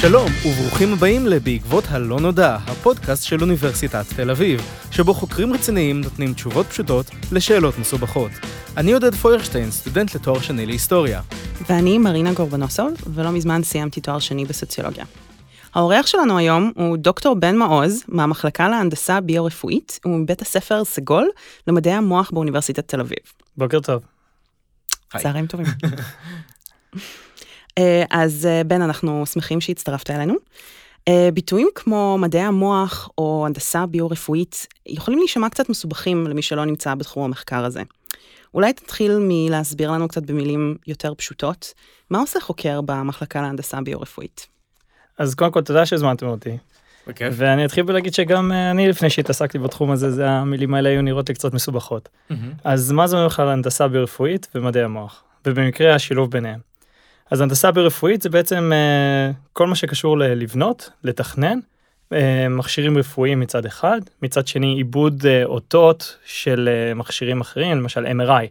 שלום, וברוכים הבאים ל"בעקבות הלא נודע", הפודקאסט של אוניברסיטת תל אביב, שבו חוקרים רציניים נותנים תשובות פשוטות לשאלות מסובכות. אני עודד פוירשטיין, סטודנט לתואר שני להיסטוריה. ואני מרינה גורבנוסוב, ולא מזמן סיימתי תואר שני בסוציולוגיה. האורח שלנו היום הוא דוקטור בן מעוז, מהמחלקה להנדסה ביו-רפואית, ומבית הספר סגול למדעי המוח באוניברסיטת תל אביב. בוקר טוב. צהריים טובים. אה, אז אה, בן, אנחנו שמחים שהצטרפת אלינו. אה, ביטויים כמו מדעי המוח או הנדסה ביו-רפואית יכולים להישמע קצת מסובכים למי שלא נמצא בתחום המחקר הזה. אולי תתחיל מלהסביר לנו קצת במילים יותר פשוטות, מה עושה חוקר במחלקה להנדסה ביו-רפואית? אז קודם כל תודה שהזמנתם אותי. בכיף. ואני אתחיל בלהגיד שגם אה, אני לפני שהתעסקתי בתחום הזה, זה המילים האלה היו נראות לי קצת מסובכות. אז מה זה אומר בכלל הנדסה ביו-רפואית ומדעי המוח? ובמקרה השילוב ביניהם. אז הנדסה ביו-רפואית זה בעצם אה, כל מה שקשור ללבנות, לתכנן, אה, מכשירים רפואיים מצד אחד, מצד שני עיבוד אה, אותות של אה, מכשירים אחרים, למשל MRI.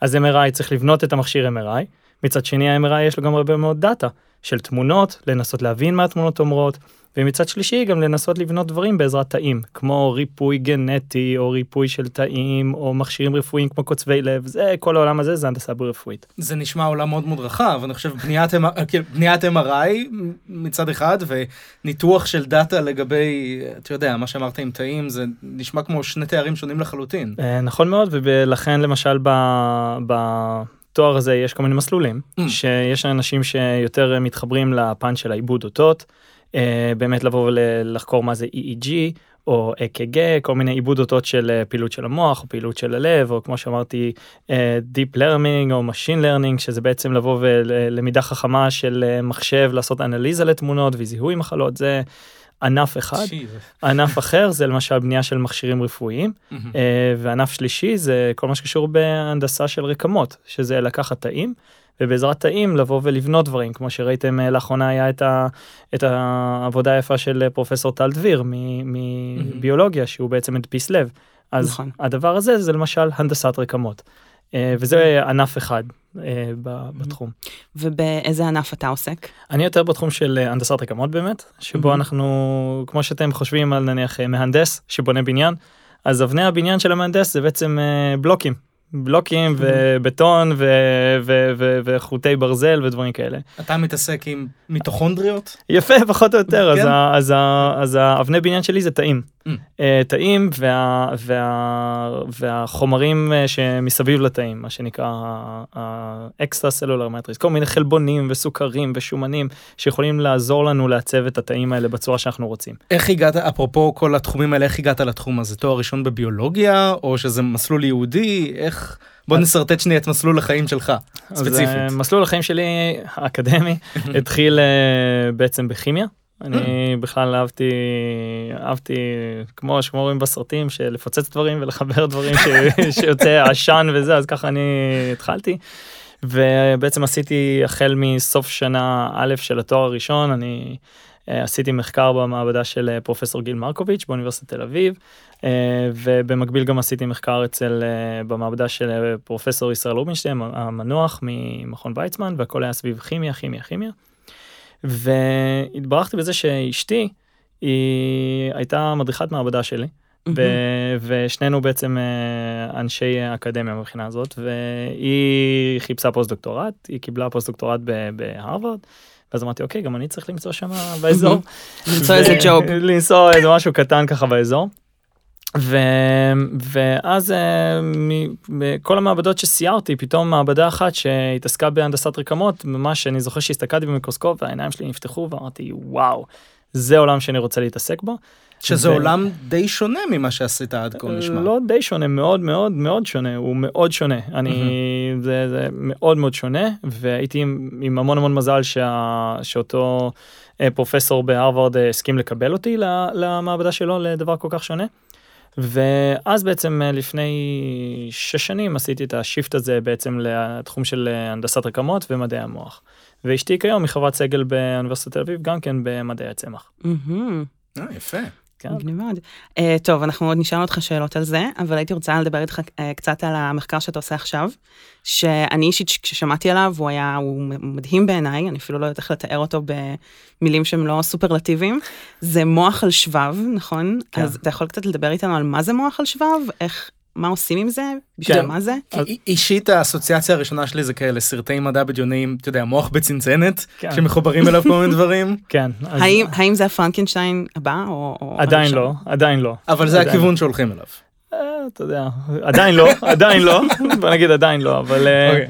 אז MRI צריך לבנות את המכשיר MRI, מצד שני ה-MRI יש לו גם הרבה מאוד דאטה של תמונות, לנסות להבין מה התמונות אומרות, ומצד שלישי גם לנסות לבנות דברים בעזרת תאים, כמו ריפוי גנטי, או ריפוי של תאים, או מכשירים רפואיים כמו קוצבי לב, זה כל העולם הזה זה הנדסה ביו-רפואית. זה נשמע עולם מאוד מאוד רחב, אני חושב בניית, כאילו, בניית MRI מצד אחד, וניתוח של דאטה לגבי, אתה יודע, מה שאמרת עם תאים, זה נשמע כמו שני תארים שונים לחלוטין. אה, נכון מאוד, ולכן למשל ב- בתואר הזה יש כל מיני מסלולים, Mm. שיש אנשים שיותר מתחברים לפן של העיבוד אותות, אה, באמת לבוא ולחקור מה זה EEG, או EKG, כל מיני עיבוד אותות של אה, פעילות של המוח, או פעילות של הלב, או כמו שאמרתי, אה, Deep Learning או Machine Learning, שזה בעצם לבוא ולמידה חכמה של מחשב, לעשות אנליזה לתמונות וזיהוי מחלות, זה ענף אחד. ענף אחר זה למשל בנייה של מכשירים רפואיים. מהמם. אה, וענף שלישי זה כל מה שקשור בהנדסה של רקמות, שזה לקחת תאים, ובעזרת תאים לבוא ולבנות דברים, כמו שראיתם אה, לאחרונה היה את, ה, את העבודה היפה של אה, פרופסור טל דביר מביולוגיה, שהוא בעצם הדפיס לב. אז נכון. הדבר הזה זה למשל הנדסת רקמות. אה, וזה ענף אחד אה, בתחום. ובאיזה ענף אתה עוסק? אני יותר בתחום של אה, הנדסת רקמות באמת, שבו. אנחנו, כמו שאתם חושבים על נניח מהנדס שבונה בניין, אז אבני הבניין של המהנדס זה בעצם בלוקים. בלוקים ובטון וחוטי ברזל ודברים כאלה. אתה מתעסק עם מיטוכונדריות? יפה פחות או יותר אז, כן. אז האבני בניין שלי זה תאים. Mm. אה, תאים וה, וה, והחומרים אה, שמסביב לתאים מה שנקרא האקסטרה סלולר מטריס כל מיני חלבונים וסוכרים ושומנים שיכולים לעזור לנו לעצב את התאים האלה בצורה שאנחנו רוצים. איך הגעת, אפרופו כל התחומים האלה, איך הגעת לתחום הזה? תואר ראשון בביולוגיה, או שזה מסלול ייעודי? איך... בוא נשרטט שנייה את מסלול החיים שלך, אז, ספציפית. אה, מסלול החיים שלי האקדמי התחיל אה, בעצם בכימיה. אני בכלל אהבתי, אהבתי, כמו שאומרים בסרטים, של לפוצץ דברים ולחבר דברים ש- שיוצא עשן וזה, אז ככה אני התחלתי. ובעצם עשיתי החל מסוף שנה א' של התואר הראשון, אני אה, עשיתי מחקר במעבדה של אה, פרופסור גיל מרקוביץ' באוניברסיטת תל אביב, אה, ובמקביל גם עשיתי מחקר אצל, במעבדה של פרופסור ישראל רובינשטיין, המנוח ממכון ויצמן, והכל היה סביב כימיה, כימיה, כימיה. והתברכתי בזה שאשתי, היא הייתה מדריכת מעבדה שלי, ו- ושנינו בעצם אה, אנשי אקדמיה מבחינה הזאת, והיא חיפשה פוסט דוקטורט, היא קיבלה פוסט דוקטורט בהרווארד, ואז אמרתי, אוקיי, גם אני צריך למצוא שם באזור. למצוא איזה job. למצוא איזה משהו קטן ככה באזור. ו... ואז אה, בכל המעבדות שסיירתי, פתאום מעבדה אחת שהתעסקה בהנדסת רקמות, ממש אני זוכר שהסתכלתי במיקרוסקופ והעיניים שלי נפתחו ואמרתי, וואו, זה עולם שאני רוצה להתעסק בו. שזה ו- עולם די שונה ממה שעשית עד כה נשמע. לא די שונה, מאוד מאוד מאוד שונה, הוא מאוד שונה. אני, זה, זה מאוד מאוד שונה, והייתי עם, עם המון המון מזל שה, שאותו אה, פרופסור בהרווארד אה, הסכים לקבל אותי למעבדה שלו לדבר כל כך שונה. ואז בעצם אה, לפני שש שנים עשיתי את השיפט הזה בעצם לתחום של אה, הנדסת רקמות ומדעי המוח. ואשתי כיום היא חברת סגל באוניברסיטת תל אביב, גם כן במדעי הצמח. אה, יפה. כן. מגניב מאוד. אה, טוב, אנחנו עוד נשאל אותך שאלות על זה, אבל הייתי רוצה לדבר איתך אה, קצת על המחקר שאתה עושה עכשיו, שאני אישית, כששמעתי עליו, הוא היה, הוא מדהים בעיניי, אני אפילו לא יודעת איך לתאר אותו במילים שהם לא סופרלטיביים. זה מוח על שבב, נכון? כן. אז אתה יכול קצת לדבר איתנו על מה זה מוח על שבב? איך, מה עושים עם זה? בשביל כן. מה זה? אישית האסוציאציה הראשונה שלי זה כאלה סרטי מדע בדיוניים, אתה יודע, מוח בצנצנת, כן. שמחוברים אליו כל מיני דברים, כן. האם, זה הפרנקנשטיין הבא, או... עדיין? לא, עדיין לא. אבל זה. הכיוון שהולכים אליו. אה, אתה יודע, עדיין לא, עדיין לא, בוא נגיד עדיין לא, אבל אה, אוקיי.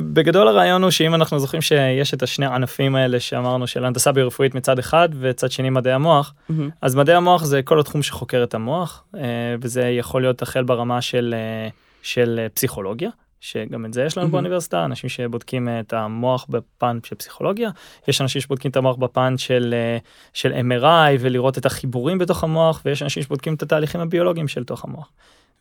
בגדול הרעיון הוא שאם אנחנו זוכרים שיש את השני הענפים האלה שאמרנו של הנדסה ביו-רפואית מצד אחד וצד שני מדעי המוח, מהמם. אז מדעי המוח זה כל התחום שחוקר את המוח, אה, וזה יכול להיות החל ברמה של, אה, של אה, פסיכולוגיה, שגם את זה יש לנו מהמם. באוניברסיטה, אנשים שבודקים את המוח בפן של פסיכולוגיה, יש אנשים שבודקים את המוח בפן של, של MRI ולראות את החיבורים בתוך המוח, ויש אנשים שבודקים את התהליכים הביולוגיים של תוך המוח.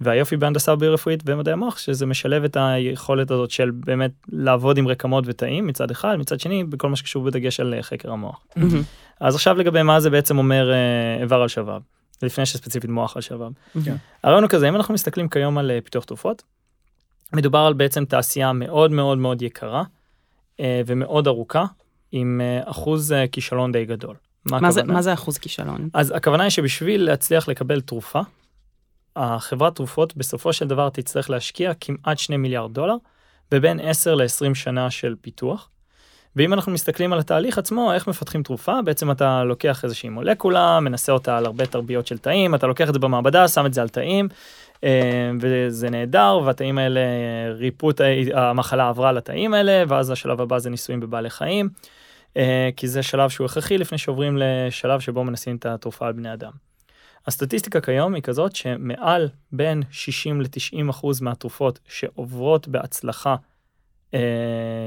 והיופי בהנדסה ביו-רפואית ומדעי המוח שזה משלב את היכולת הזאת של באמת לעבוד עם רקמות ותאים מצד אחד מצד שני בכל מה שקשור בדגש על אה, חקר המוח. מהמם. אז עכשיו לגבי מה זה בעצם אומר אה, איבר על שבב, לפני שספציפית מוח על שבב. מהמם. הרעיון הוא כזה, אם אנחנו מסתכלים כיום על אה, פיתוח תרופות, מדובר על בעצם תעשייה מאוד מאוד מאוד יקרה אה, ומאוד ארוכה, עם אה, אחוז אה, כישלון די גדול. מה זה- הכוונה? מה זה אחוז כישלון? אז הכוונה היא שבשביל להצליח לקבל תרופה, החברת תרופות בסופו של דבר תצטרך להשקיע כמעט 2 מיליארד דולר, ובין 10 ל-20 שנה של פיתוח. ואם אנחנו מסתכלים על התהליך עצמו, איך מפתחים תרופה, בעצם אתה לוקח איזושהי מולקולה, מנסה אותה על הרבה תרביות של תאים, אתה לוקח את זה במעבדה, שם את זה על תאים, אה, וזה נהדר, והתאים האלה, ריפו את המחלה עברה לתאים האלה, ואז השלב הבא זה ניסויים בבעלי חיים, אה, כי זה שלב שהוא הכרחי לפני שעוברים לשלב שבו מנסים את התרופה על בני אדם. הסטטיסטיקה כיום היא כזאת שמעל בין 60 ל-90 אחוז מהתרופות שעוברות בהצלחה אה,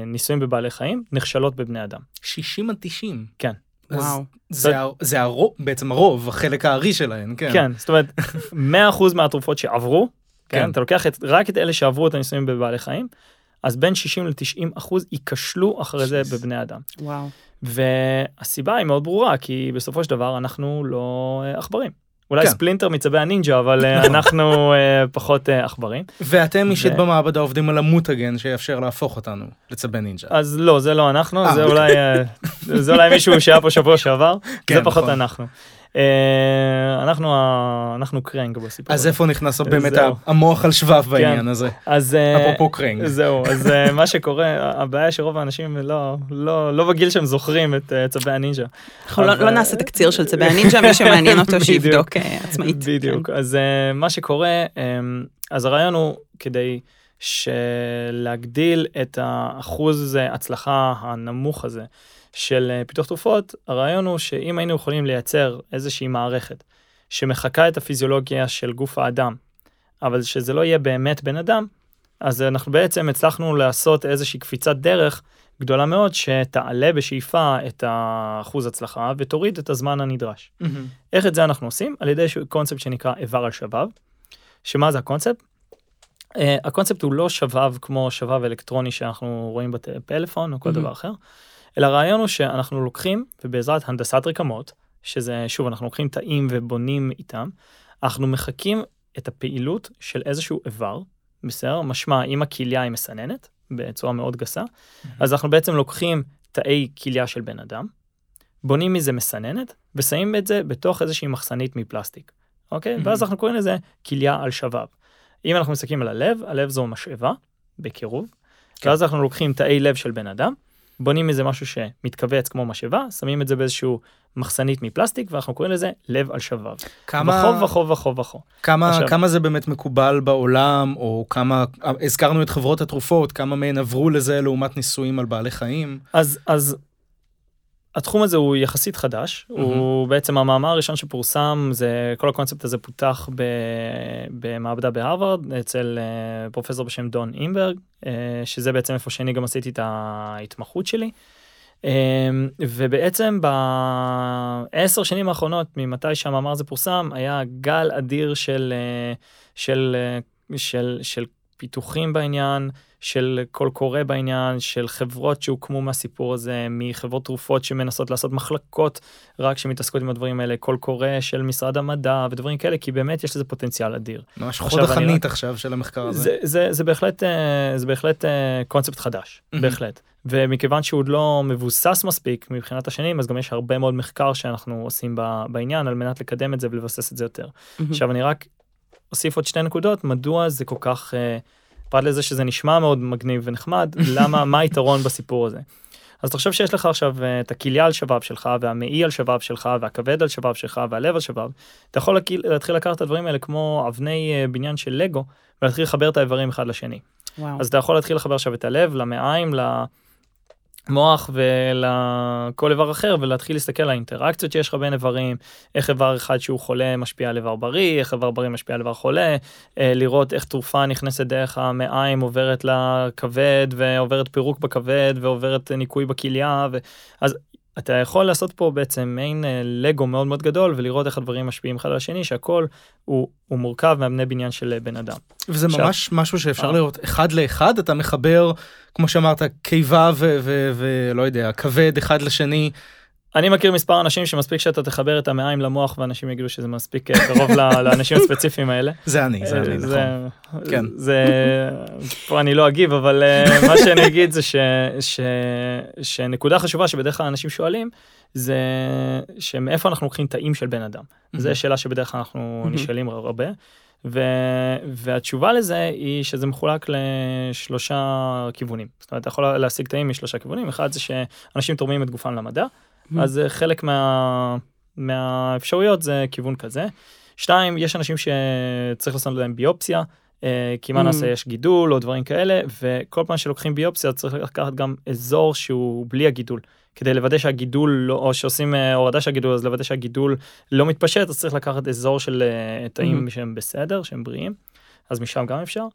ניסויים בבעלי חיים נכשלות בבני אדם. 60 עד 90. כן. וואו. זה ה- זה הרוב, בעצם הרוב, החלק הארי שלהן, כן. כן, זאת אומרת 100 אחוז מהתרופות שעברו, כן, כן. אתה לוקח את, רק את אלה שעברו את הניסויים בבעלי חיים, אז בין 60 ל-90 אחוז ייכשלו אחרי זה. בבני אדם. וואו. והסיבה היא מאוד ברורה, כי בסופו של דבר אנחנו לא אה, עכברים. אולי כן. ספלינטר מצבי הנינג'ה, אבל אה, נכון. אנחנו אה, פחות אה, עכברים. ואתם אישית ו- במעבדה עובדים על המותגן שיאפשר להפוך אותנו לצבי נינג'ה. אז לא, זה לא אנחנו. זה אולי, אה, זה אולי מישהו שהיה פה שבוע שעבר, כן, זה פחות נכון. אנחנו. אה, אנחנו אנחנו קראנג בסיפור. אז. איפה נכנס באמת זהו. המוח על שבב בעניין הזה? אז אה, אפרופו קראנג. זהו, אז אה, מה שקורה, הבעיה שרוב האנשים לא, לא, לא בגיל שהם זוכרים את אה, צבי הנינג'ה. אנחנו לא- אבל- לא נעשה תקציר של צבי הנינג'ה, מי שמעניין אותו. שיבדוק אה, עצמאית. בדיוק. אז אה, מה שקורה, אה, אז הרעיון הוא כדי שלהגדיל את האחוז הצלחה הנמוך הזה של אה, פיתוח תרופות, הרעיון הוא שאם היינו יכולים לייצר איזושהי מערכת שמחקה את הפיזיולוגיה של גוף האדם, אבל שזה לא יהיה באמת בן אדם, אז אנחנו בעצם הצלחנו לעשות איזושהי קפיצת דרך גדולה מאוד שתעלה בשאיפה את האחוז הצלחה ותוריד את הזמן הנדרש. מהמם. איך את זה אנחנו עושים? על ידי קונספט שנקרא איבר על שבב. שמה זה הקונספט? Uh, הקונספט הוא לא שבב כמו שבב אלקטרוני שאנחנו רואים בפלאפון או כל Mhm. דבר אחר, אלא הרעיון הוא שאנחנו לוקחים ובעזרת הנדסת רקמות, שזה שוב אנחנו לוקחים תאים ובונים איתם, אנחנו מחקים את הפעילות של איזשהו איבר, בסדר? משמע אם הכליה היא מסננת בצורה מאוד גסה, אז אנחנו בעצם לוקחים תאי כליה של בן אדם, בונים מזה מסננת ושמים את זה בתוך איזושהי מחסנית מפלסטיק, אוקיי? Mhm. ואז אנחנו קוראים לזה כליה על שבב. אם אנחנו מסתכלים על הלב, הלב זו משאבה בקירוב, כן. ואז אנחנו לוקחים תאי לב של בן אדם, בונים מזה משהו שמתכווץ כמו משאבה, שמים את זה באיזשהו מחסנית מפלסטיק ואנחנו קוראים לזה לב על שבב. כמה- וכו וכו וכו וכו. כמה עכשיו- כמה זה באמת מקובל בעולם או כמה הזכרנו את חברות התרופות כמה מהן עברו לזה לעומת ניסויים על בעלי חיים. אז אז התחום הזה הוא יחסית חדש, מהמם. הוא בעצם המאמר הראשון שפורסם זה כל הקונספט הזה פותח ב, במעבדה בהרווארד אצל אה, פרופסור בשם דון אימברג, אה, שזה בעצם איפה שאני גם עשיתי את ההתמחות שלי. אה, ובעצם בעשר שנים האחרונות ממתי שהמאמר הזה פורסם היה גל אדיר של של של של פיתוחים בעניין, של קול קורא בעניין, של חברות שהוקמו מהסיפור הזה, מחברות תרופות שמנסות לעשות מחלקות רק שמתעסקות עם הדברים האלה, קול קורא של משרד המדע ודברים כאלה, כי באמת יש לזה פוטנציאל אדיר. ממש חוד החנית רק... עכשיו של המחקר הזה. זה, זה, זה בהחלט, אה, זה בהחלט אה, קונספט חדש, mm-hmm. בהחלט. ומכיוון שהוא לא מבוסס מספיק מבחינת השנים, אז גם יש הרבה מאוד מחקר שאנחנו עושים בעניין על מנת לקדם את זה ולבסס את זה יותר. Mm-hmm. עכשיו אני רק אוסיף עוד שתי נקודות, מדוע זה כל כך... Uh, פרט לזה שזה נשמע מאוד מגניב ונחמד, למה, מה היתרון בסיפור הזה. אז תחשוב שיש לך עכשיו אה, את הכליה על שבב שלך והמעי על שבב שלך והכבד על שבב שלך והלב על שבב. אתה יכול להתחיל לקחת את הדברים האלה כמו אבני אה, בניין של לגו ולהתחיל לחבר את האיברים אחד לשני. וואו. אז אתה יכול להתחיל לחבר עכשיו את הלב למעיים מוח ולכל איבר אחר ולהתחיל להסתכל על האינטראקציות שיש לך בין איברים, איך איבר אחד שהוא חולה משפיע על איבר בריא, איך איבר בריא משפיע על איבר חולה, אה, לראות איך תרופה נכנסת דרך המעיים עוברת לכבד ועוברת פירוק בכבד ועוברת ניקוי בכליה, ו... אז אתה יכול לעשות פה בעצם מעין אה, לגו מאוד מאוד גדול ולראות איך הדברים משפיעים אחד על השני שהכל הוא, הוא מורכב מאבני בניין של בן אדם. וזה עכשיו, ממש משהו שאפשר אה. לראות אחד לאחד אתה מחבר כמו שאמרת קיבה ולא יודע כבד אחד לשני אני מכיר מספר אנשים שמספיק שאתה תחבר את המעיים למוח ואנשים יגידו שזה מספיק אה, קרוב לאנשים הספציפיים האלה. זה אני, זה אני, נכון. כן. זה, פה אני לא אגיב, אבל אה, מה שאני אגיד זה ש, ש, שנקודה חשובה שבדרך כלל אנשים שואלים, זה שמאיפה אנחנו לוקחים תאים של בן אדם. זו שאלה שבדרך כלל אנחנו נשאלים הרבה. ו, והתשובה לזה היא שזה מחולק לשלושה כיוונים. זאת אומרת, אתה יכול להשיג תאים משלושה כיוונים, אחד זה שאנשים תורמים את גופם למדע. אז חלק מה, מהאפשרויות זה כיוון כזה. שתיים, יש אנשים שצריך לעשות להם ביופסיה, אה, כי מה mm-hmm. נעשה, יש גידול או דברים כאלה, וכל פעם שלוקחים ביופסיה צריך לקחת גם אזור שהוא בלי הגידול. כדי לוודא שהגידול לא, או שעושים אה, הורדה של הגידול אז לוודא שהגידול לא מתפשט אז צריך לקחת אזור של אה, תאים mm-hmm. שהם בסדר שהם בריאים אז משם גם אפשר.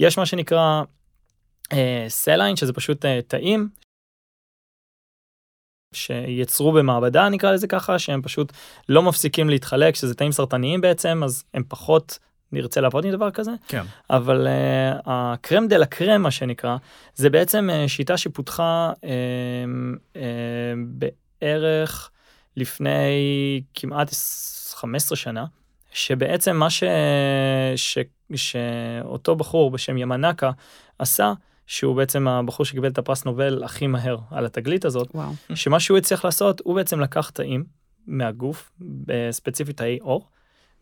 יש מה שנקרא סליין שזה פשוט תאים שיצרו במעבדה נקרא לזה ככה שהם פשוט לא מפסיקים להתחלק שזה תאים סרטניים בעצם אז הם פחות נרצה לעבוד עם דבר כזה. כן. אבל uh, הקרם דה לה קרם מה שנקרא זה בעצם uh, שיטה שפותחה uh, uh, בערך לפני כמעט 15 שנה שבעצם מה ש... ש... שאותו בחור בשם ימנקה עשה שהוא בעצם הבחור שקיבל את הפרס נובל הכי מהר על התגלית הזאת, וואו. שמה שהוא הצליח לעשות, הוא בעצם לקח תאים מהגוף, ספציפית תאי עור,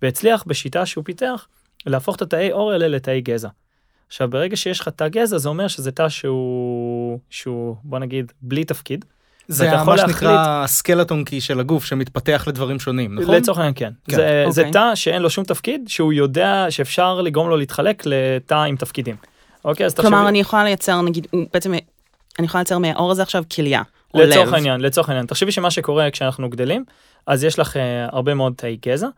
והצליח בשיטה שהוא פיתח להפוך את התאי עור האלה לתאי גזע. עכשיו ברגע שיש לך תא גזע זה אומר שזה תא שהוא שהוא בוא נגיד בלי תפקיד. זה מה שנקרא הסקלטון קי של הגוף שמתפתח לדברים שונים נכון? לצורך העניין כן. כן. זה, אוקיי. זה תא שאין לו שום תפקיד שהוא יודע שאפשר לגרום לו להתחלק לתא עם תפקידים. אוקיי, אז תחשבי... כלומר, אני יכולה לייצר, נגיד, בעצם, אני יכולה לייצר מהאור הזה עכשיו כליה. לצורך העניין, לצורך העניין. תחשבי שמה שקורה כשאנחנו גדלים, אז יש לך uh, הרבה מאוד תאי גזע,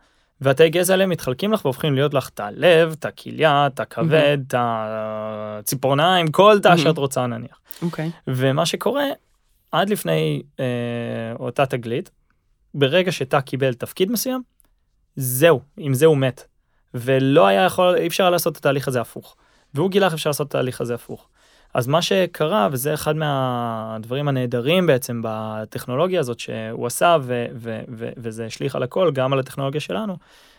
והתאי גזע האלה מתחלקים לך והופכים להיות לך את הלב, את הכליה, את הכבד, את הציפורניים, כל תא שאת רוצה נניח. אוקיי. ומה שקורה, עד לפני uh, אותה תגלית, ברגע שתא קיבל תפקיד מסוים, זהו, עם זה הוא מת. ולא היה יכול, אי אפשר לעשות את התהליך הזה הפוך. והוא גילה איך אפשר לעשות את התהליך הזה הפוך. אז מה שקרה, וזה אחד מהדברים הנהדרים בעצם בטכנולוגיה הזאת שהוא עשה, ו- ו- ו- וזה השליך על הכל, גם על הטכנולוגיה שלנו,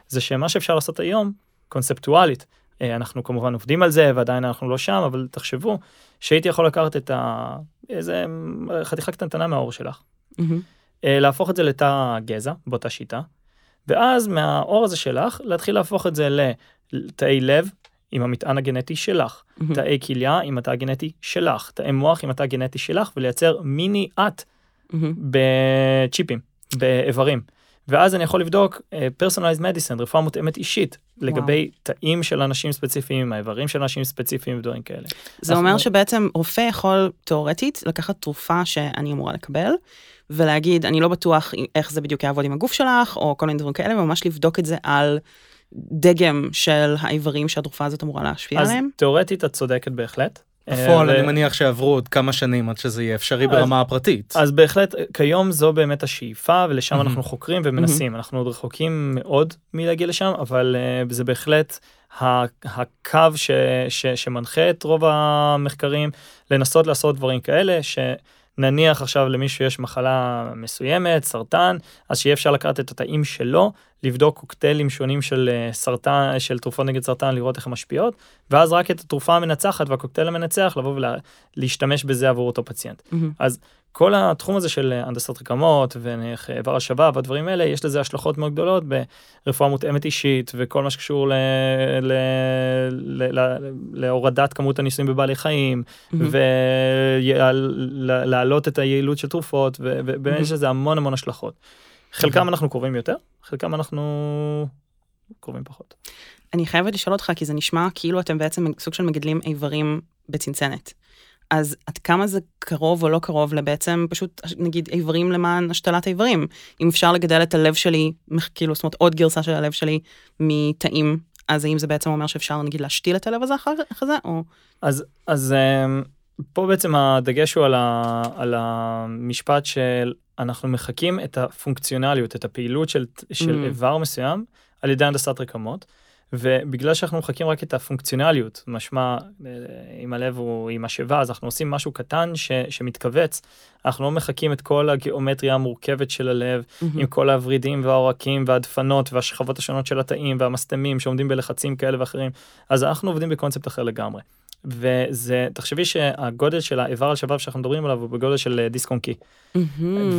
זה שמה שאפשר לעשות היום, קונספטואלית, אה, אנחנו כמובן עובדים על זה ועדיין אנחנו לא שם, אבל תחשבו שהייתי יכול לקחת את ה... איזה חתיכה קטנטנה מהאור שלך, mm-hmm. להפוך את זה לתא גזע באותה שיטה, ואז מהאור הזה שלך להתחיל להפוך את זה לתאי לב, עם המטען הגנטי שלך, mm-hmm. תאי כליה עם התא הגנטי שלך, תאי מוח עם התא הגנטי שלך, ולייצר מיני את mm-hmm. בצ'יפים, באיברים. ואז אני יכול לבדוק uh, personalized medicine, רפואה מותאמת אישית, לגבי וואו. תאים של אנשים ספציפיים, האיברים של אנשים ספציפיים ודברים כאלה. זה אומר שבעצם רופא יכול תאורטית לקחת תרופה שאני אמורה לקבל, ולהגיד, אני לא בטוח איך זה בדיוק יעבוד עם הגוף שלך, או כל מיני דברים כאלה, וממש לבדוק את זה על דגם של האיברים שהתרופה הזאת אמורה להשפיע עליהם? אז תאורטית את צודקת בהחלט. בפועל אני מניח שעברו עוד כמה שנים עד שזה יהיה אפשרי ברמה הפרטית. אז בהחלט כיום זו באמת השאיפה ולשם אנחנו חוקרים ומנסים אנחנו עוד רחוקים מאוד מלהגיע לשם אבל uh, זה בהחלט הקו ש, ש, שמנחה את רוב המחקרים, לנסות לעשות דברים כאלה, שנניח עכשיו למישהו יש מחלה מסוימת, סרטן, אז שיהיה אפשר לקחת את התאים שלו, לבדוק קוקטיילים שונים של אה, סרטן, של תרופות נגד סרטן, לראות איך הן משפיעות, ואז רק את התרופה המנצחת והקוקטייל המנצח, לבוא ולהשתמש בזה עבור אותו פציינט. Mm-hmm. אז כל התחום הזה של הנדסת רקמות ואיבר השבה והדברים האלה, יש לזה השלכות מאוד גדולות ברפואה מותאמת אישית וכל מה שקשור ל, ל, ל, ל, להורדת כמות הניסויים בבעלי חיים mm-hmm. ולהעלות את היעילות של תרופות ובאמת mm-hmm. יש לזה המון המון השלכות. חלקם אנחנו קרובים יותר, חלקם אנחנו קרובים פחות. אני חייבת לשאול אותך כי זה נשמע כאילו אתם בעצם סוג של מגדלים איברים בצנצנת. אז עד כמה זה קרוב או לא קרוב לבעצם פשוט נגיד איברים למען השתלת איברים. אם אפשר לגדל את הלב שלי, כאילו זאת אומרת עוד גרסה של הלב שלי מתאים, אז האם זה בעצם אומר שאפשר נגיד להשתיל את הלב הזה אחר זה או... אז אז אמ, פה בעצם הדגש הוא על, ה, על המשפט של אנחנו מחקים את הפונקציונליות את הפעילות של, של mm. איבר מסוים על ידי הנדסת רקמות. ובגלל שאנחנו מחכים רק את הפונקציונליות, משמע אם הלב הוא עם משאבה, אז אנחנו עושים משהו קטן ש, שמתכווץ, אנחנו לא מחכים את כל הגיאומטריה המורכבת של הלב, mm-hmm. עם כל הוורידים והעורקים והדפנות והשכבות השונות של התאים והמסתמים שעומדים בלחצים כאלה ואחרים, אז אנחנו עובדים בקונספט אחר לגמרי. וזה, תחשבי שהגודל של האיבר על שבב שאנחנו מדברים עליו הוא בגודל של דיסק און קי.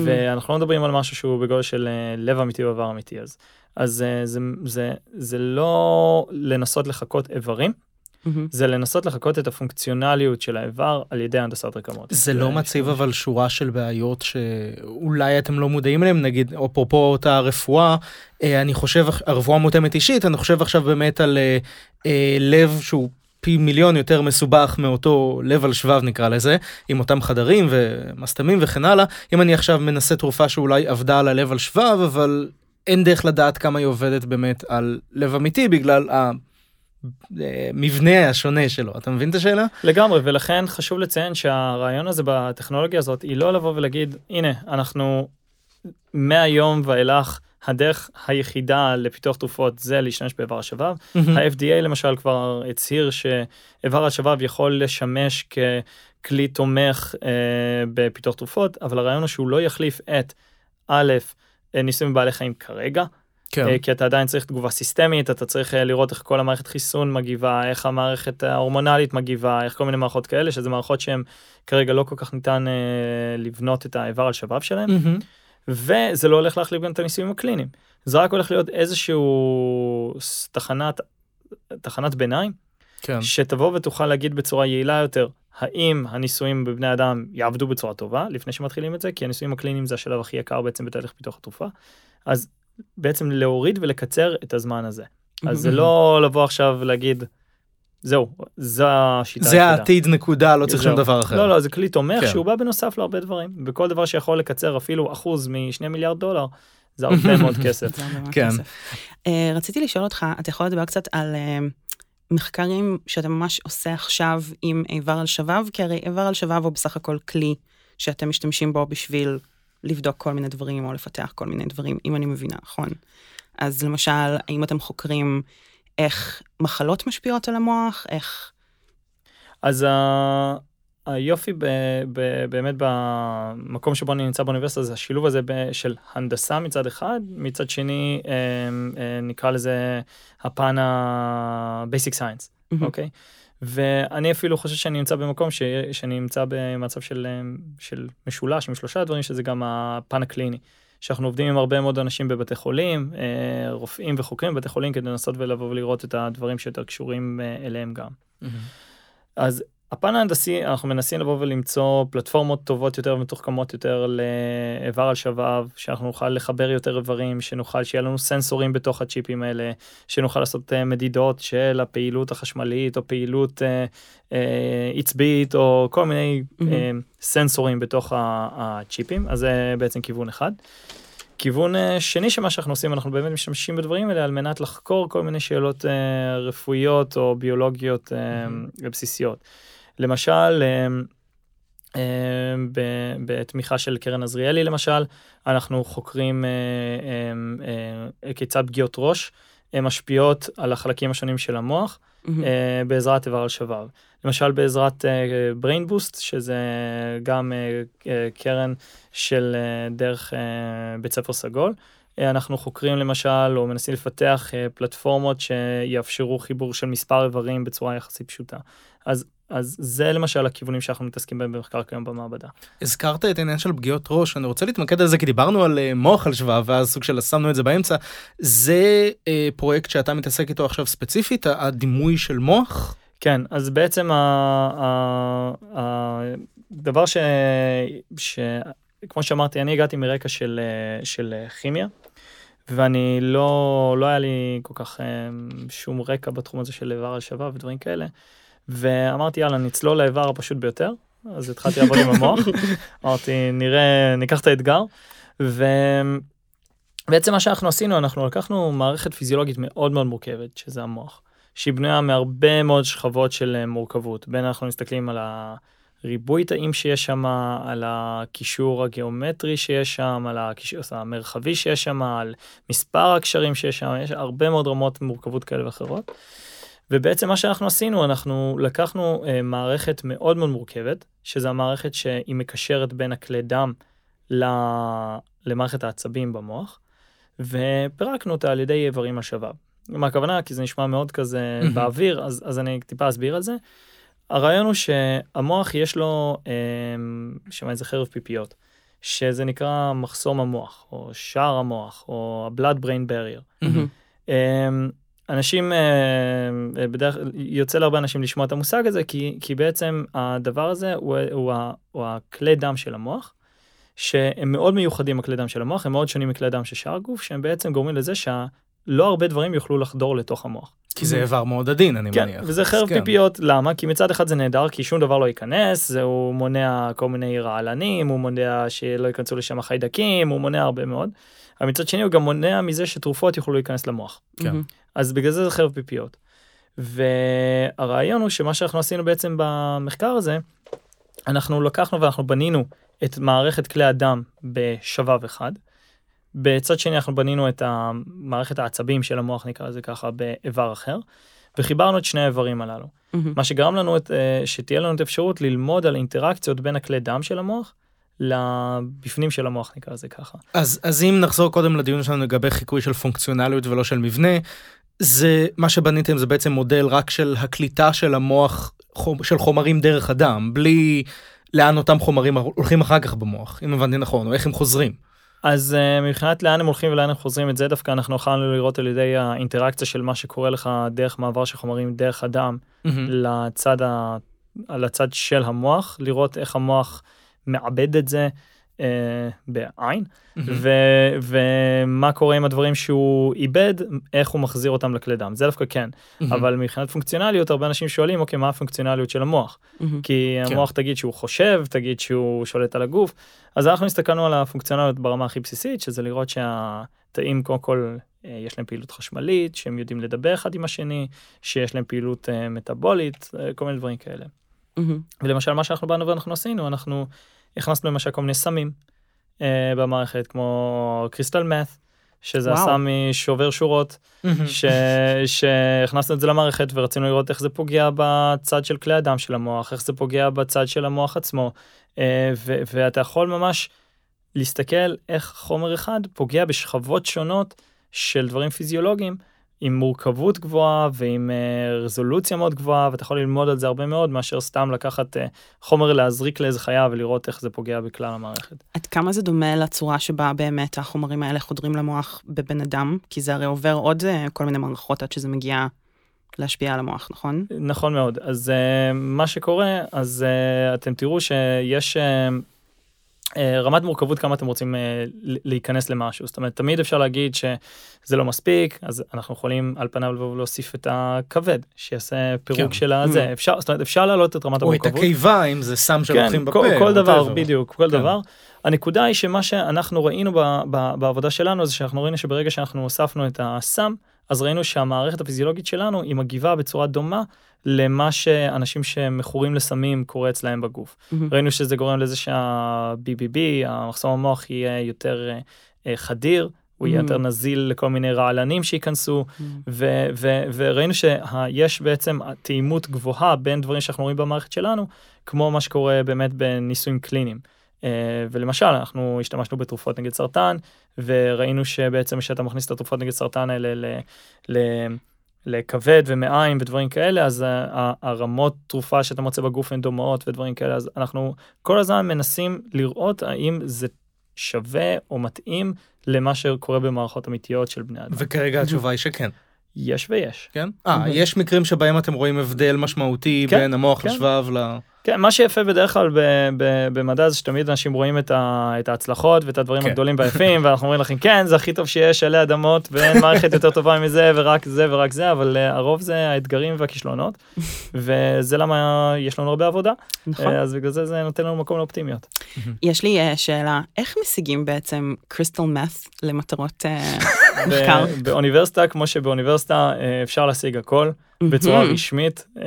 ואנחנו לא מדברים על משהו שהוא בגודל של לב אמיתי או איבר אמיתי, אז אז זה, אה, זה, זה, זה לא לנסות לחקות איברים, mm-hmm. זה לנסות לחקות את הפונקציונליות של האיבר על ידי הנדסת רקמות. זה לא מציב אבל שורה של בעיות שאולי אתם לא מודעים אליהם, נגיד, אפרופו אותה רפואה, אה, אני חושב, הרפואה מותאמת אישית, אני חושב עכשיו באמת על אה, לב שהוא פי מיליון יותר מסובך מאותו לב על שבב נקרא לזה, עם אותם חדרים ומסתמים וכן הלאה. אם אני עכשיו מנסה תרופה שאולי עבדה על הלב על שבב, אבל אין דרך לדעת כמה היא עובדת באמת על לב אמיתי בגלל המבנה השונה שלו אתה מבין את השאלה לגמרי ולכן חשוב לציין שהרעיון הזה בטכנולוגיה הזאת היא לא לבוא ולהגיד הנה אנחנו מהיום ואילך הדרך היחידה לפיתוח תרופות זה להשתמש באיבר השבב. ה-FDA למשל כבר הצהיר שאיבר השבב יכול לשמש ככלי תומך אה, בפיתוח תרופות אבל הרעיון הוא שהוא לא יחליף את א' ניסויים בבעלי חיים כרגע. כן. אה, כי אתה עדיין צריך תגובה סיסטמית, אתה צריך אה, לראות איך כל המערכת חיסון מגיבה, איך המערכת ההורמונלית מגיבה, איך כל מיני מערכות כאלה, שזה מערכות שהן כרגע לא כל כך ניתן אה, לבנות את האיבר על שבב שלהם, mm-hmm. וזה לא הולך להחליף גם את הניסויים הקליניים. זה רק הולך להיות איזשהו תחנת, תחנת ביניים, כן. שתבוא ותוכל להגיד בצורה יעילה יותר, האם הניסויים בבני אדם יעבדו בצורה טובה לפני שמתחילים את זה, כי הניסויים הקליניים זה השלב הכי יקר בעצם בתהליך פיתוח התרופה, אז בעצם להוריד ולקצר את הזמן הזה. אז זה לא לבוא עכשיו ולהגיד, זהו, זו השיטה. זה העתיד נקודה, לא צריך שום דבר אחר. לא, לא, זה כלי תומך כן. שהוא בא בנוסף להרבה דברים, וכל דבר שיכול לקצר אפילו אחוז משני מיליארד דולר, זה הרבה מאוד כסף. כן. אה, רציתי לשאול אותך, אתה יכול לדבר קצת על אה, מחקרים שאתה ממש עושה עכשיו עם איבר על שבב, כי הרי איבר על שבב הוא בסך הכל כלי שאתם משתמשים בו בשביל לבדוק כל מיני דברים או לפתח כל מיני דברים, אם אני מבינה, נכון? אז למשל, האם אתם חוקרים איך מחלות משפיעות על המוח, איך... אז היופי ב, ב, באמת במקום שבו אני נמצא באוניברסיטה זה השילוב הזה ב, של הנדסה מצד אחד, מצד שני אה, אה, נקרא לזה הפן ה-basic science, אוקיי? Mm-hmm. Okay? ואני אפילו חושב שאני נמצא במקום ש, שאני נמצא במצב של, אה, של משולש עם שלושה דברים שזה גם הפן הקליני. שאנחנו עובדים עם הרבה מאוד אנשים בבתי חולים, אה, רופאים וחוקרים בבתי חולים כדי לנסות ולבוא ולראות את הדברים שיותר קשורים אה, אליהם גם. Mm-hmm. אז הפן ההנדסי אנחנו מנסים לבוא ולמצוא פלטפורמות טובות יותר ומתוחכמות יותר לאיבר על שבב שאנחנו נוכל לחבר יותר איברים שנוכל שיהיה לנו סנסורים בתוך הצ'יפים האלה שנוכל לעשות uh, מדידות של הפעילות החשמלית או פעילות uh, uh, עצבית או כל מיני mm-hmm. סנסורים בתוך הצ'יפים אז זה בעצם כיוון אחד. כיוון שני שמה שאנחנו עושים אנחנו באמת משתמשים בדברים האלה על מנת לחקור כל מיני שאלות רפואיות או ביולוגיות mm-hmm. בסיסיות. למשל, אמ, אמ, בתמיכה של קרן עזריאלי למשל, אנחנו חוקרים אה, אמ, אה, כיצד פגיעות ראש משפיעות על החלקים השונים של המוח. אה, בעזרת איבר על שבב. למשל בעזרת brain boost שזה גם קרן של דרך בית ספר סגול. אנחנו חוקרים למשל או מנסים לפתח פלטפורמות שיאפשרו חיבור של מספר איברים בצורה יחסית פשוטה. אז, אז זה למשל הכיוונים שאנחנו מתעסקים בהם במחקר כיום במעבדה. הזכרת את העניין של פגיעות ראש, אני רוצה להתמקד על זה כי דיברנו על אה, מוח על שבב ואז סוג של שמנו את זה באמצע. זה אה, פרויקט שאתה מתעסק איתו עכשיו ספציפית, הדימוי של מוח? כן, אז בעצם הדבר ש... ש... כמו שאמרתי, אני הגעתי מרקע של, אה, של אה, כימיה, ואני לא, לא היה לי כל כך שום רקע בתחום הזה של איבר שבב ודברים כאלה, ואמרתי, יאללה, נצלול לאיבר הפשוט ביותר, אז התחלתי לעבוד עם המוח, אמרתי, נראה, ניקח את האתגר, ובעצם מה שאנחנו עשינו, אנחנו לקחנו מערכת פיזיולוגית מאוד מאוד מורכבת, שזה המוח. שהיא בנויה מהרבה מאוד שכבות של אה, מורכבות, בין אנחנו מסתכלים על הריבוי תאים שיש שם, על הקישור הגיאומטרי שיש שם, על הקישור המרחבי שיש שם, על מספר הקשרים שיש שם, יש הרבה מאוד רמות מורכבות כאלה ואחרות. ובעצם מה שאנחנו עשינו, אנחנו לקחנו אה, מערכת מאוד מאוד מורכבת, שזו המערכת שהיא מקשרת בין הכלי דם ל... למערכת העצבים במוח, ופירקנו אותה על ידי איברים על שבב. מה הכוונה? כי זה נשמע מאוד כזה. באוויר, אז, אז אני טיפה אסביר על זה. הרעיון הוא שהמוח יש לו אמ, שם איזה חרב פיפיות, שזה נקרא מחסום המוח, או שער המוח, או ה-blood brain barrier. מהמם. אנשים, אמ, בדרך יוצא להרבה אנשים לשמוע את המושג הזה, כי, כי בעצם הדבר הזה הוא, הוא, ה- הוא הכלי דם של המוח, שהם מאוד מיוחדים הכלי דם של המוח, הם מאוד שונים מכלי דם של שאר הגוף, שהם בעצם גורמים לזה שלא הרבה דברים יוכלו לחדור לתוך המוח. כי זה איבר מאוד עדין, אני כן, מניח. וזה חרב כן. פיפיות, למה? כי מצד אחד זה נהדר, כי שום דבר לא ייכנס, זה הוא מונע כל מיני רעלנים, הוא מונע שלא ייכנסו לשם החיידקים, הוא מונע הרבה מאוד. אבל מצד שני הוא גם מונע מזה שתרופות יוכלו להיכנס למוח. כן. אז בגלל זה זה חרב פיפיות. והרעיון הוא שמה שאנחנו עשינו בעצם במחקר הזה, אנחנו לקחנו ואנחנו בנינו את מערכת כלי הדם בשבב אחד. בצד שני אנחנו בנינו את מערכת העצבים של המוח נקרא לזה ככה באיבר אחר. וחיברנו את שני האיברים הללו. מהמם. מה שגרם לנו את, אה, שתהיה לנו את האפשרות ללמוד על אינטראקציות בין הכלי דם של המוח לבפנים של המוח נקרא לזה ככה. אז, אז אם נחזור קודם לדיון שלנו לגבי חיקוי של פונקציונליות ולא של מבנה, זה מה שבניתם זה בעצם מודל רק של הקליטה של המוח של חומרים דרך הדם, בלי לאן אותם חומרים הולכים אחר כך במוח, אם הבנתי נכון, או איך הם חוזרים. אז uh, מבחינת לאן הם הולכים ולאן הם חוזרים את זה דווקא אנחנו יכולנו לראות על ידי האינטראקציה של מה שקורה לך דרך מעבר של חומרים דרך הדם לצד, ה... לצד של המוח לראות איך המוח מעבד את זה בעין ו... ומה קורה עם הדברים שהוא איבד איך הוא מחזיר אותם לכלי דם זה דווקא כן אבל מבחינת פונקציונליות הרבה אנשים שואלים אוקיי מה הפונקציונליות של המוח. כי כן. המוח תגיד שהוא חושב, תגיד שהוא שולט על הגוף. אז אנחנו הסתכלנו על הפונקציונליות ברמה הכי בסיסית, שזה לראות שהתאים קודם כל אה, יש להם פעילות חשמלית, שהם יודעים לדבר אחד עם השני, שיש להם פעילות אה, מטאבולית, אה, כל מיני דברים כאלה. מהמם. ולמשל מה שאנחנו באנו ואנחנו עשינו, אנחנו הכנסנו למשל כל מיני סמים אה, במערכת, כמו קריסטל מת, שזה וואו. הסם משובר שורות. ש... שהכנסנו את זה למערכת ורצינו לראות איך זה פוגע בצד של כלי הדם של המוח, איך זה פוגע בצד של המוח עצמו, אה, ו... ואתה יכול ממש להסתכל איך חומר אחד פוגע בשכבות שונות של דברים פיזיולוגיים, עם מורכבות גבוהה ועם אה, רזולוציה מאוד גבוהה, ואתה יכול ללמוד על זה הרבה מאוד מאשר סתם לקחת אה, חומר להזריק לאיזה חיה ולראות איך זה פוגע בכלל המערכת. עד כמה זה דומה לצורה שבה באמת החומרים האלה חודרים למוח בבן אדם? כי זה הרי עובר עוד אה, כל מיני מערכות עד שזה מגיע להשפיע על המוח, נכון? נכון מאוד. אז uh, מה שקורה, אז uh, אתם תראו שיש uh, uh, רמת מורכבות כמה אתם רוצים ל- להיכנס למשהו. זאת אומרת, תמיד אפשר להגיד שזה לא מספיק, אז אנחנו יכולים על פניו לבוא ולהוסיף את הכבד, שיעשה פירוק כן. של הזה. Mm. אפשר, זאת אומרת, אפשר להעלות את רמת או את המורכבות. הקיבה, אם זה סם שלוקחים בפה. כל, כל דבר, whatever. בדיוק, כל כן. דבר. הנקודה היא שמה שאנחנו ראינו ב, ב, בעבודה שלנו זה שאנחנו ראינו שברגע שאנחנו הוספנו את הסם, אז ראינו שהמערכת הפיזיולוגית שלנו היא מגיבה בצורה דומה למה שאנשים שמכורים לסמים קורה אצלהם בגוף. מהמם. ראינו שזה גורם לזה שה-BBB, המחסום המוח יהיה יותר אה, אה, חדיר, הוא יהיה. יותר נזיל לכל מיני רעלנים שייכנסו, ו- ו- וראינו שיש בעצם תאימות גבוהה בין דברים שאנחנו רואים במערכת שלנו, כמו מה שקורה באמת בניסויים קליניים. אה, ולמשל, אנחנו השתמשנו בתרופות נגד סרטן, וראינו שבעצם כשאתה מכניס את התרופות נגד סרטן האלה ל... ל- לכבד ומעיים ודברים כאלה, אז ה- ה- הרמות תרופה שאתה מוצא בגוף הן דומות ודברים כאלה, אז אנחנו כל הזמן מנסים לראות האם זה שווה או מתאים למה שקורה במערכות אמיתיות של בני אדם. וכרגע התשובה היא שכן. יש ויש. כן? אה, אוקיי. יש מקרים שבהם אתם רואים הבדל משמעותי כן, בין המוח כן. לשבב ל... כן, מה שיפה בדרך כלל ב- ב- במדע זה שתמיד אנשים רואים את, ה- את ההצלחות ואת הדברים כן. הגדולים והיפים, ואנחנו אומרים לכם, כן, זה הכי טוב שיש, עלי אדמות, ואין מערכת יותר טובה מזה, ורק זה ורק זה, אבל uh, הרוב זה האתגרים והכישלונות, וזה למה יש לנו הרבה עבודה, נכון. אה, אז בגלל זה זה נותן לנו מקום לאופטימיות. יש לי אה, שאלה, איך משיגים בעצם קריסטל מת' למטרות אה, מחקר? באוניברסיטה, כמו שבאוניברסיטה אה, אפשר להשיג הכל, בצורה מהמם. רשמית אה,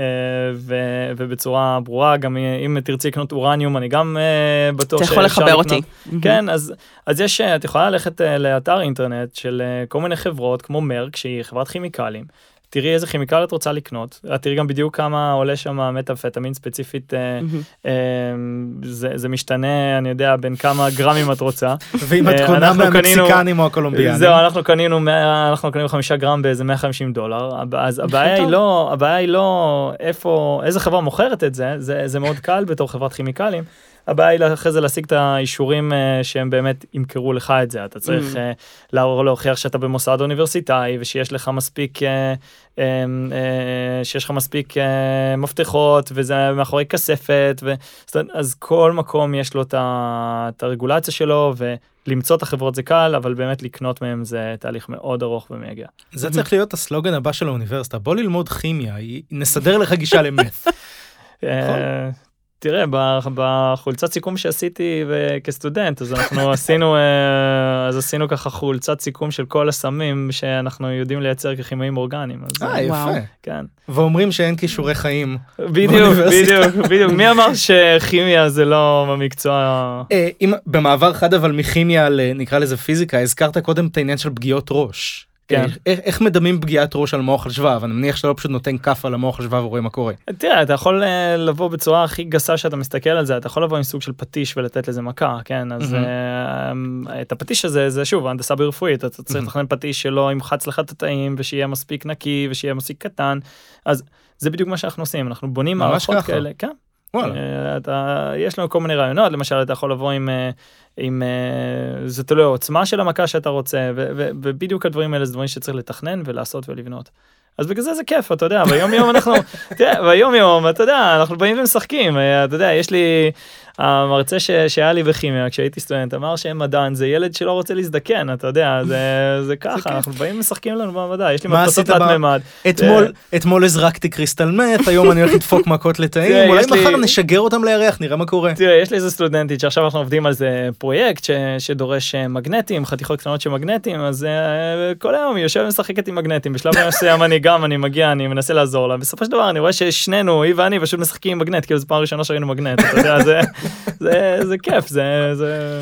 ו- ובצורה ברורה, גם אם תרצי לקנות אורניום, אני גם אה, בטוח אתה יכול שאפשר לחבר לקנות. אותי. כן, אז, אז יש, אה, את יכולה ללכת לאתר אינטרנט של כל מיני חברות, כמו מרק, שהיא חברת כימיקלים. תראי איזה כימיקל את רוצה לקנות, את תראי גם בדיוק כמה עולה שם מטאפטמין ספציפית, אה. אה, זה, זה משתנה, אני יודע, בין כמה גרמים את רוצה. ואם את אה, קונה מהמקסיקנים או הקולומביאנים. זהו, אנחנו קנינו 100, אנחנו קנינו חמישה גרם באיזה 150 דולר, אז הבעיה היא. לא, הבעיה היא לא איפה, איזה חברה מוכרת את זה, זה, זה מאוד קל בתור חברת כימיקלים. הבעיה היא אחרי זה להשיג את האישורים אה, שהם באמת ימכרו לך את זה, אתה צריך Mm. אה, לה- להוכיח שאתה במוסד אוניברסיטאי ושיש לך מספיק, אה, שיש לך מספיק מפתחות וזה מאחורי כספת, ו... אז כל מקום יש לו את ה- את הרגולציה שלו ולמצוא את החברות זה קל, אבל באמת לקנות מהם זה תהליך מאוד ארוך ומייגע. זה צריך להיות הסלוגן הבא של האוניברסיטה, בוא ללמוד כימיה, נסדר לך גישה למeth. אה, תראה, בחולצת סיכום שעשיתי כסטודנט, אז אנחנו עשינו, אה, אז עשינו ככה חולצת סיכום של כל הסמים שאנחנו יודעים לייצר ככימאים אורגניים. אה, אה, יפה. כן. ואומרים שאין כישורי חיים. בדיוק. בדיוק, בדיוק. מי אמר שכימיה זה לא במקצוע... אה, אם במעבר חד אבל מכימיה לנקרא לזה פיזיקה, הזכרת קודם את העניין של פגיעות ראש. כן. איך, איך מדמים פגיעת ראש על מוח על שבב? אני מניח שאתה לא פשוט נותן כף על המוח על שבב ורואה מה קורה. תראה, אתה יכול אה, לבוא בצורה הכי גסה שאתה מסתכל על זה, אתה יכול לבוא עם סוג של פטיש ולתת לזה מכה, כן? אז. אה, את הפטיש הזה, זה שוב, הנדסה ברפואית, אתה צריך. לתכנן פטיש שלא ימחץ לך את התאים, ושיהיה מספיק נקי, ושיהיה מספיק קטן, אז זה בדיוק מה שאנחנו עושים, אנחנו בונים מערכות ככה. כאלה, כן. אה, אתה, יש לנו כל מיני רעיונות, למשל אתה יכול לבוא עם, אה, עם אה, זה תלוי העוצמה של המכה שאתה רוצה, ו, ו, ובדיוק הדברים האלה זה דברים שצריך לתכנן ולעשות ולבנות. אז בגלל זה זה כיף, אתה יודע, ביום יום אנחנו, תראה, ביום יום, אתה יודע, אנחנו באים ומשחקים, אתה יודע, יש לי, המרצה ש, שהיה לי בכימיה כשהייתי סטודנט אמר שמדען זה ילד שלא רוצה להזדקן, אתה יודע, זה, זה ככה. אנחנו באים ומשחקים לנו במדע, יש לי ב- תלת מימד. אתמול, אתמול הזרקתי קריסטל מת, היום אני הולך לדפוק מכות לתאים, אולי יש לי- מחר נשגר אותם לירח, נראה מה קורה. תראה, יש לי איזה סטודנטית שעכשיו אנחנו עובדים על זה פרויקט ש, שדורש אה, מגנטים, חתיכות קטנות של מגנטים, אז uh, כל היום היא יושבת ומשחקת עם מגנטים, בשלב מסוים אני גם, אני מגיע, אני מנסה לעזור לה, בסופו של דבר אני רואה ששנינו, היא ואני, פשוט משחקים עם מגנט, כאילו זו פעם ראשונה שראינו מגנט, אתה יודע, זה, זה, זה כיף, זה, זה...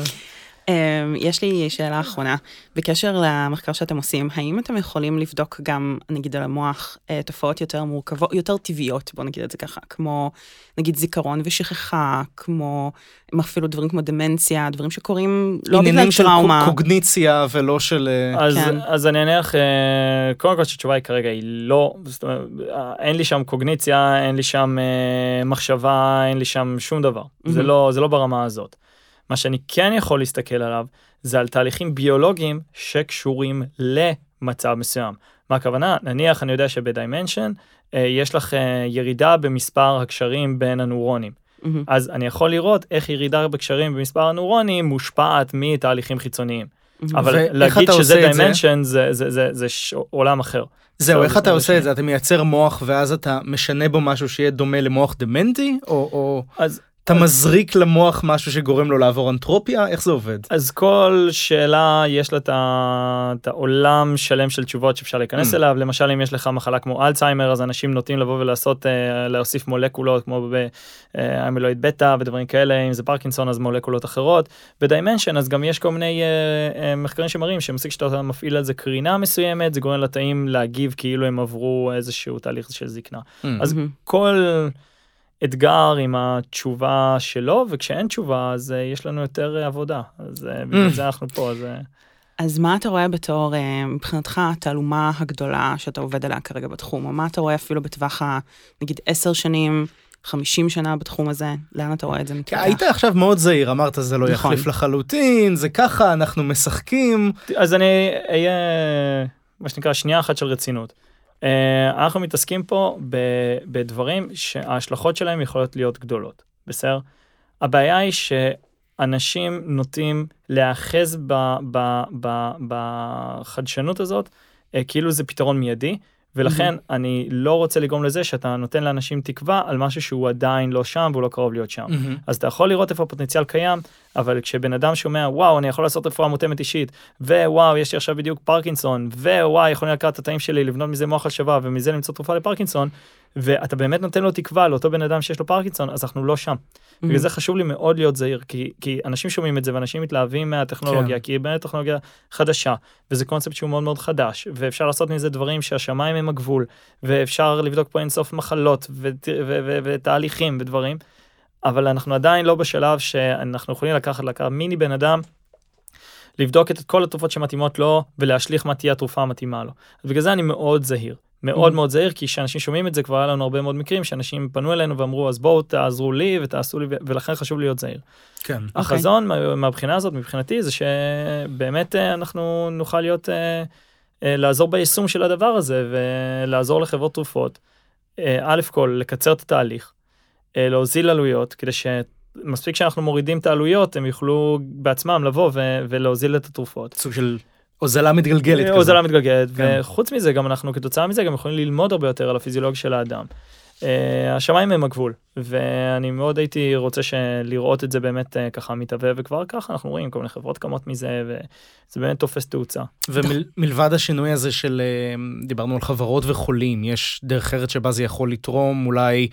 אמ, יש לי שאלה אחרונה, בקשר למחקר שאתם עושים, האם אתם יכולים לבדוק גם, נגיד על המוח, אה, תופעות יותר מורכבות, יותר טבעיות, בוא נגיד את זה ככה, כמו נגיד זיכרון ושכחה, כמו אפילו דברים כמו דמנציה, דברים שקורים לא בגלל עניינים של טראומה. קוגניציה ולא של... אה, אז, כן. אז אני אענה לך, אה, קודם כל שהתשובה היא כרגע היא לא, זאת אומרת, אין לי שם קוגניציה, אין לי שם מחשבה, אין לי שם שום דבר. זה, מהמם. לא, זה לא ברמה הזאת. מה שאני כן יכול להסתכל עליו, זה על תהליכים ביולוגיים שקשורים למצב מסוים. מה הכוונה? נניח אני יודע שבדמנציה אה, יש לך אה, ירידה במספר הקשרים בין הנוירונים. מהמם. אז אני יכול לראות איך ירידה בקשרים במספר הנוירונים מושפעת מתהליכים חיצוניים. אבל ואיך להגיד שזה את זה? דמנציה זה, זה, זה, זה ש... עולם אחר. זהו, איך זה אתה לא עושה. את זה? אתה מייצר מוח ואז אתה משנה בו משהו שיהיה דומה למוח דמנטי? או... או... אז אתה מזריק למוח משהו שגורם לו לעבור אנטרופיה? איך זה עובד? אז כל שאלה יש לה את העולם שלם של תשובות שאפשר להיכנס Mm. אליו. למשל, אם יש לך מחלה כמו אלצהיימר, אז אנשים נוטים לבוא ולעשות, אה, להוסיף מולקולות כמו באמילואיד בטא ודברים כאלה, אם זה פרקינסון אז מולקולות אחרות. בדיימנשן אז גם יש כל מיני אה, אה, מחקרים שמראים שמסיק שאתה מפעיל על זה קרינה מסוימת, זה גורם לתאים להגיב כאילו הם עברו איזשהו תהליך של זקנה. אז מהמם. כל אתגר עם התשובה שלו, וכשאין תשובה אז אה, יש לנו יותר אה, עבודה. אז אה, בגלל זה אנחנו פה, אז... אז מה אתה רואה בתור, מבחינתך, התעלומה הגדולה שאתה עובד עליה כרגע בתחום, או מה אתה רואה אפילו בטווח ה... נגיד עשר שנים, חמישים שנה בתחום הזה, לאן אתה רואה את זה מתפתח? היית עכשיו מאוד זהיר, אמרת זה לא נכון. יחליף לחלוטין, זה ככה, אנחנו משחקים. אז אני אהיה, מה שנקרא, שנייה אחת של רצינות. אה, אנחנו מתעסקים פה בדברים שההשלכות שלהם יכולות להיות גדולות, בסדר? הבעיה היא שאנשים נוטים להיאחז בחדשנות הזאת, אה, כאילו זה פתרון מיידי, ולכן אני לא רוצה לגרום לזה שאתה נותן לאנשים תקווה על משהו שהוא עדיין לא שם והוא לא קרוב להיות שם. מהמם. אז אתה יכול לראות איפה הפוטנציאל קיים, אבל כשבן אדם שומע וואו אני יכול לעשות רפואה מותאמת אישית, ווואו יש לי עכשיו בדיוק פרקינסון, ווואי יכולים לקחת את התאים שלי לבנות מזה מוח על שווה ומזה למצוא תרופה לפרקינסון, ואתה באמת נותן לו תקווה לאותו בן אדם שיש לו פרקינסון אז אנחנו לא שם. בגלל זה חשוב לי מאוד להיות זהיר כי, כי אנשים שומעים את זה ואנשים מתלהבים מהטכנולוגיה כן. כי היא באמת טכנולוגיה חדשה וזה קונספט שהוא מאוד מאוד חדש ואפשר לעשות מזה דברים שהשמיים הם הגבול ואפשר לבדוק פה אינסוף מחלות ות- ו- ו- ותהליכים ודברים. אבל אנחנו עדיין לא בשלב שאנחנו יכולים לקחת לקחת מיני בן אדם. לבדוק את כל התרופות שמתאימות לו ולהשליך מה תהיה התרופה המתאימה לו. בגלל זה אני מאוד זהיר. מאוד Mhm. מאוד זהיר כי כשאנשים שומעים את זה כבר היה לנו הרבה מאוד מקרים שאנשים פנו אלינו ואמרו אז בואו תעזרו לי ותעשו לי ולכן חשוב להיות זהיר. כן. החזון מה- מהבחינה הזאת מבחינתי זה שבאמת אה, אנחנו נוכל להיות אה, אה, לעזור ביישום של הדבר הזה ולעזור לחברות תרופות. אה, א' כל לקצר את התהליך, אה, להוזיל עלויות כדי שמספיק שאנחנו מורידים את העלויות הם יוכלו בעצמם לבוא ו- ולהוזיל את התרופות. סוג של הוזלה מתגלגלת כזאת. הוזלה מתגלגלת כן. וחוץ מזה גם אנחנו כתוצאה מזה גם יכולים ללמוד הרבה יותר על הפיזיולוגיה של האדם. אה, השמיים הם הגבול ואני מאוד הייתי רוצה לראות את זה באמת אה, ככה מתהווה וכבר ככה אנחנו רואים כל מיני חברות קמות מזה וזה באמת תופס תאוצה. ומלבד השינוי הזה של אה, דיברנו על חברות וחולים יש דרך אחרת שבה זה יכול לתרום אולי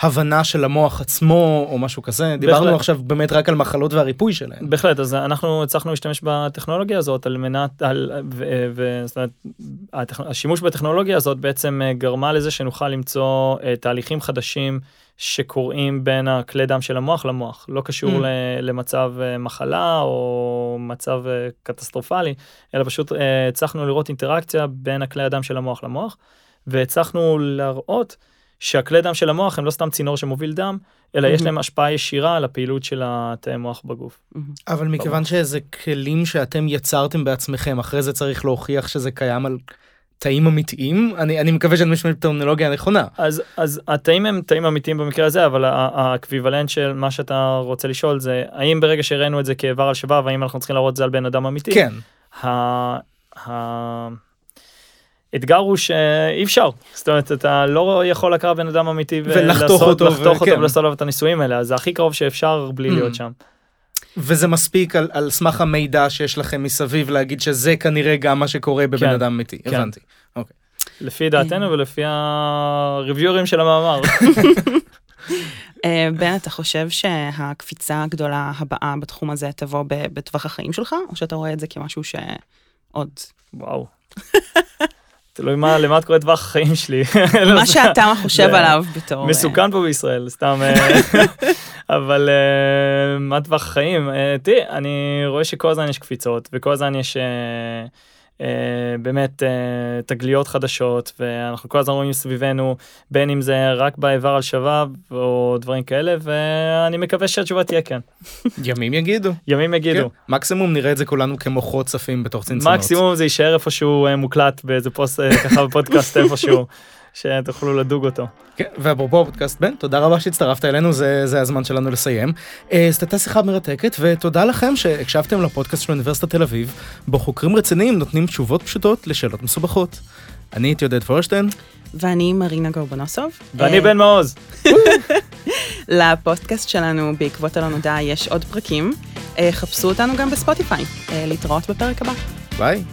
הבנה של המוח עצמו או משהו כזה דיברנו בהחלט. עכשיו באמת רק על מחלות והריפוי שלהן. בהחלט אז אנחנו הצלחנו להשתמש בטכנולוגיה הזאת על מנת על ו- ו- זאת אומרת, השימוש בטכנולוגיה הזאת בעצם אה, גרמה לזה שנוכל למצוא אה, תהליכים חדשים שקורים בין הכלי דם של המוח למוח לא קשור Mm. למצב אה, מחלה או מצב קטסטרופלי אלא פשוט הצלחנו לראות אינטראקציה בין הכלי הדם של המוח למוח והצלחנו להראות שהכלי דם של המוח הם לא סתם צינור שמוביל דם אלא יש Mhm. להם השפעה ישירה על הפעילות של התאי מוח בגוף. אבל מכיוון שזה כלים שאתם יצרתם בעצמכם אחרי זה צריך להוכיח שזה קיים על תאים אמיתיים אני אני מקווה שאני משתמש בטרמינולוגיה הנכונה. אז אז התאים הם תאים אמיתיים במקרה הזה אבל ה- האקוויוולנט של מה שאתה רוצה לשאול זה האם ברגע שהראינו את זה כאיבר על שבב האם אנחנו צריכים להראות את זה על בן אדם אמיתי. כן. ה- ה- האתגר הוא שאי אפשר זאת אומרת אתה לא יכול לקחת בן אדם אמיתי ולחתוך אותו, לחתוך אותו. ולעשות עליו את הניסויים האלה אז זה הכי קרוב שאפשר בלי Mm. להיות שם. וזה מספיק על, על סמך המידע שיש לכם מסביב להגיד שזה כנראה גם מה שקורה בבן כן. אדם אמיתי. כן. הבנתי. לפי דעתנו ולפי הריוויורים של המאמר. אה, בן, אתה חושב שהקפיצה הגדולה הבאה בתחום הזה תבוא בטווח החיים שלך, או שאתה רואה את זה כמשהו שעוד... וואו. תלוי מה למה את קוראת טווח החיים שלי. מה שאתה חושב עליו בתור... אה, מסוכן פה בישראל סתם אה, אבל אה, מה טווח החיים? אה, תראי אני רואה שכל הזמן יש קפיצות וכל הזמן יש אה, אה, באמת אה, תגליות חדשות ואנחנו כל הזמן רואים סביבנו בין אם זה רק באיבר על שבב או דברים כאלה ואני מקווה שהתשובה תהיה כן ימים יגידו. ימים יגידו. כן. מקסימום נראה את זה כולנו כמוחות צפים בתוך צנצנות. מקסימום זה יישאר איפשהו אה, מוקלט באיזה פוסט אה, ככה בפודקאסט איפשהו שתוכלו לדוג אותו. כן, ואפרופו פודקאסט בן, תודה רבה שהצטרפת אלינו, זה, זה הזמן שלנו לסיים. זאת הייתה שיחה מרתקת, ותודה לכם שהקשבתם לפודקאסט של אוניברסיטת תל אביב, בו חוקרים רציניים נותנים תשובות פשוטות לשאלות מסובכות. אני הייתי עודד פורשטיין, ואני מרינה גורבנוסוב. ואני אה, בן מעוז. לפודקאסט שלנו בעקבות הלא נודע יש עוד פרקים. אה, חפשו אותנו גם בספוטיפיי. אה, להתראות בפרק הבא. ביי.